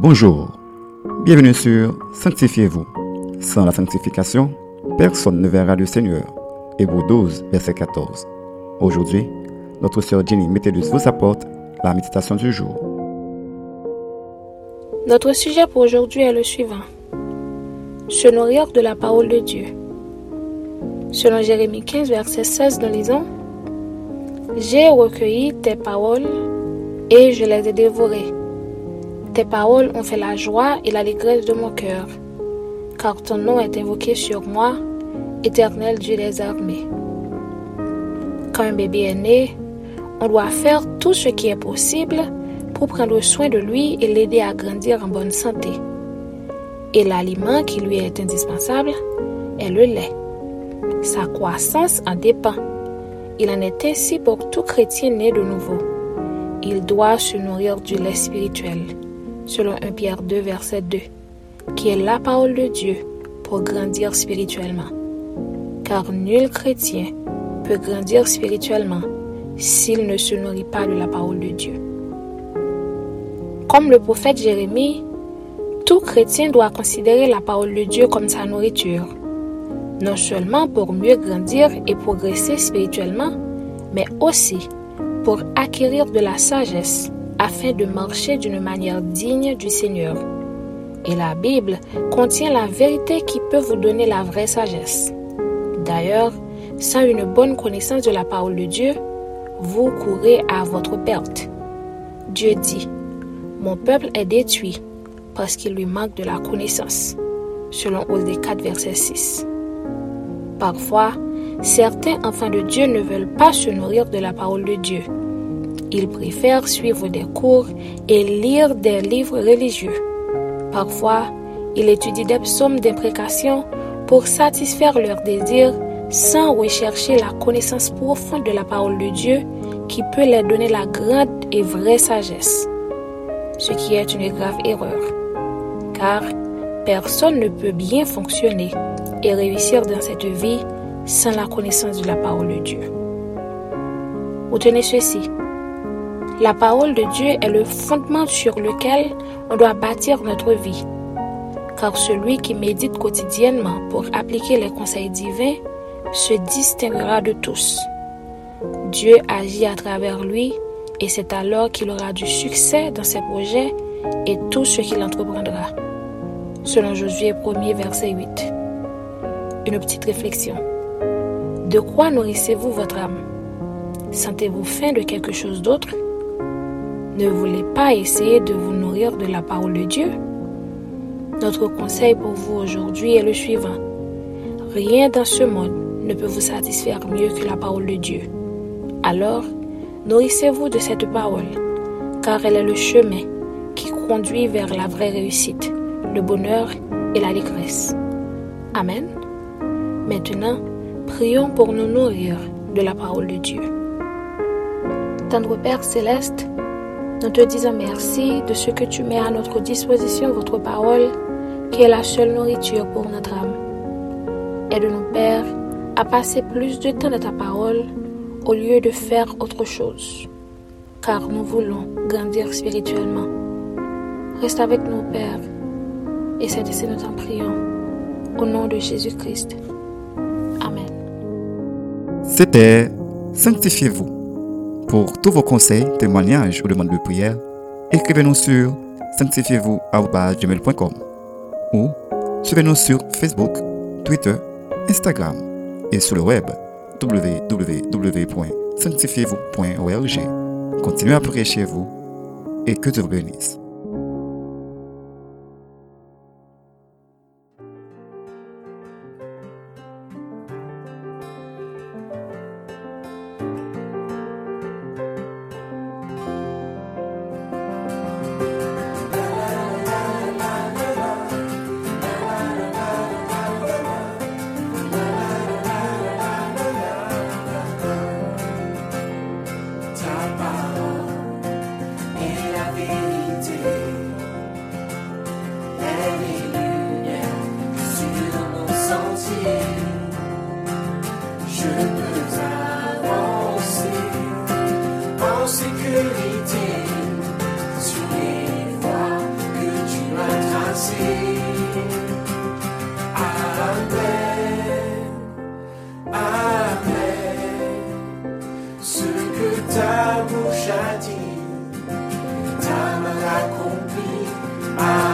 Bonjour, bienvenue sur Sanctifiez-vous. Sans la sanctification, personne ne verra le Seigneur. Hébreu 12, verset 14. Aujourd'hui, notre sœur Jenny Métellus vous apporte la méditation du jour. Notre sujet pour aujourd'hui est le suivant. Se nourrir de la parole de Dieu. Selon Jérémie 15, verset 16, nous lisons J'ai recueilli tes paroles et je les ai dévorées. Tes paroles ont fait la joie et l'allégresse de mon cœur, car ton nom est invoqué sur moi, éternel Dieu des armées. Quand un bébé est né, on doit faire tout ce qui est possible pour prendre soin de lui et l'aider à grandir en bonne santé. Et l'aliment qui lui est indispensable est le lait. Sa croissance en dépend. Il en est ainsi pour tout chrétien né de nouveau. Il doit se nourrir du lait spirituel, selon 1 Pierre 2, verset 2, qui est la parole de Dieu pour grandir spirituellement. Car nul chrétien peut grandir spirituellement s'il ne se nourrit pas de la parole de Dieu. Comme le prophète Jérémie, tout chrétien doit considérer la parole de Dieu comme sa nourriture, non seulement pour mieux grandir et progresser spirituellement, mais aussi pour acquérir de la sagesse afin de marcher d'une manière digne du Seigneur. Et la Bible contient la vérité qui peut vous donner la vraie sagesse. D'ailleurs, sans une bonne connaissance de la parole de Dieu, vous courez à votre perte. Dieu dit, Mon peuple est détruit parce qu'il lui manque de la connaissance, selon Osée 4, verset 6. Parfois, certains enfants de Dieu ne veulent pas se nourrir de la parole de Dieu. Ils préfèrent suivre des cours et lire des livres religieux. Parfois, ils étudient des psaumes d'imprécation pour satisfaire leurs désirs sans rechercher la connaissance profonde de la parole de Dieu qui peut leur donner la grande et vraie sagesse. Ce qui est une grave erreur. Car personne ne peut bien fonctionner et réussir dans cette vie sans la connaissance de la parole de Dieu. Retenez ceci. La parole de Dieu est le fondement sur lequel on doit bâtir notre vie. Car celui qui médite quotidiennement pour appliquer les conseils divins se distinguera de tous. Dieu agit à travers lui et c'est alors qu'il aura du succès dans ses projets et tout ce qu'il entreprendra. Selon Josué 1er verset 8. Une petite réflexion. De quoi nourrissez-vous votre âme? Sentez-vous faim de quelque chose d'autre? Ne voulez pas essayer de vous nourrir de la parole de Dieu Notre conseil pour vous aujourd'hui est le suivant. Rien dans ce monde ne peut vous satisfaire mieux que la parole de Dieu. Alors, nourrissez-vous de cette parole, car elle est le chemin qui conduit vers la vraie réussite, le bonheur et l'allégresse. Amen. Maintenant, prions pour nous nourrir de la parole de Dieu. Tendre Père céleste, nous te disons merci de ce que tu mets à notre disposition, votre parole, qui est la seule nourriture pour notre âme. Aide-nous, Père, à passer plus de temps dans ta parole au lieu de faire autre chose, car nous voulons grandir spirituellement. Reste avec nous, Père, et c'est ici nous t'en prions. Au nom de Jésus-Christ. Amen. C'était Sanctifiez-vous. Pour tous vos conseils, témoignages ou demandes de prière, écrivez-nous sur sanctifiez-vous.com ou suivez-nous sur Facebook, Twitter, Instagram et sur le web www.sanctifiez-vous.org. Continuez à prier chez vous et que Dieu vous bénisse. Bye.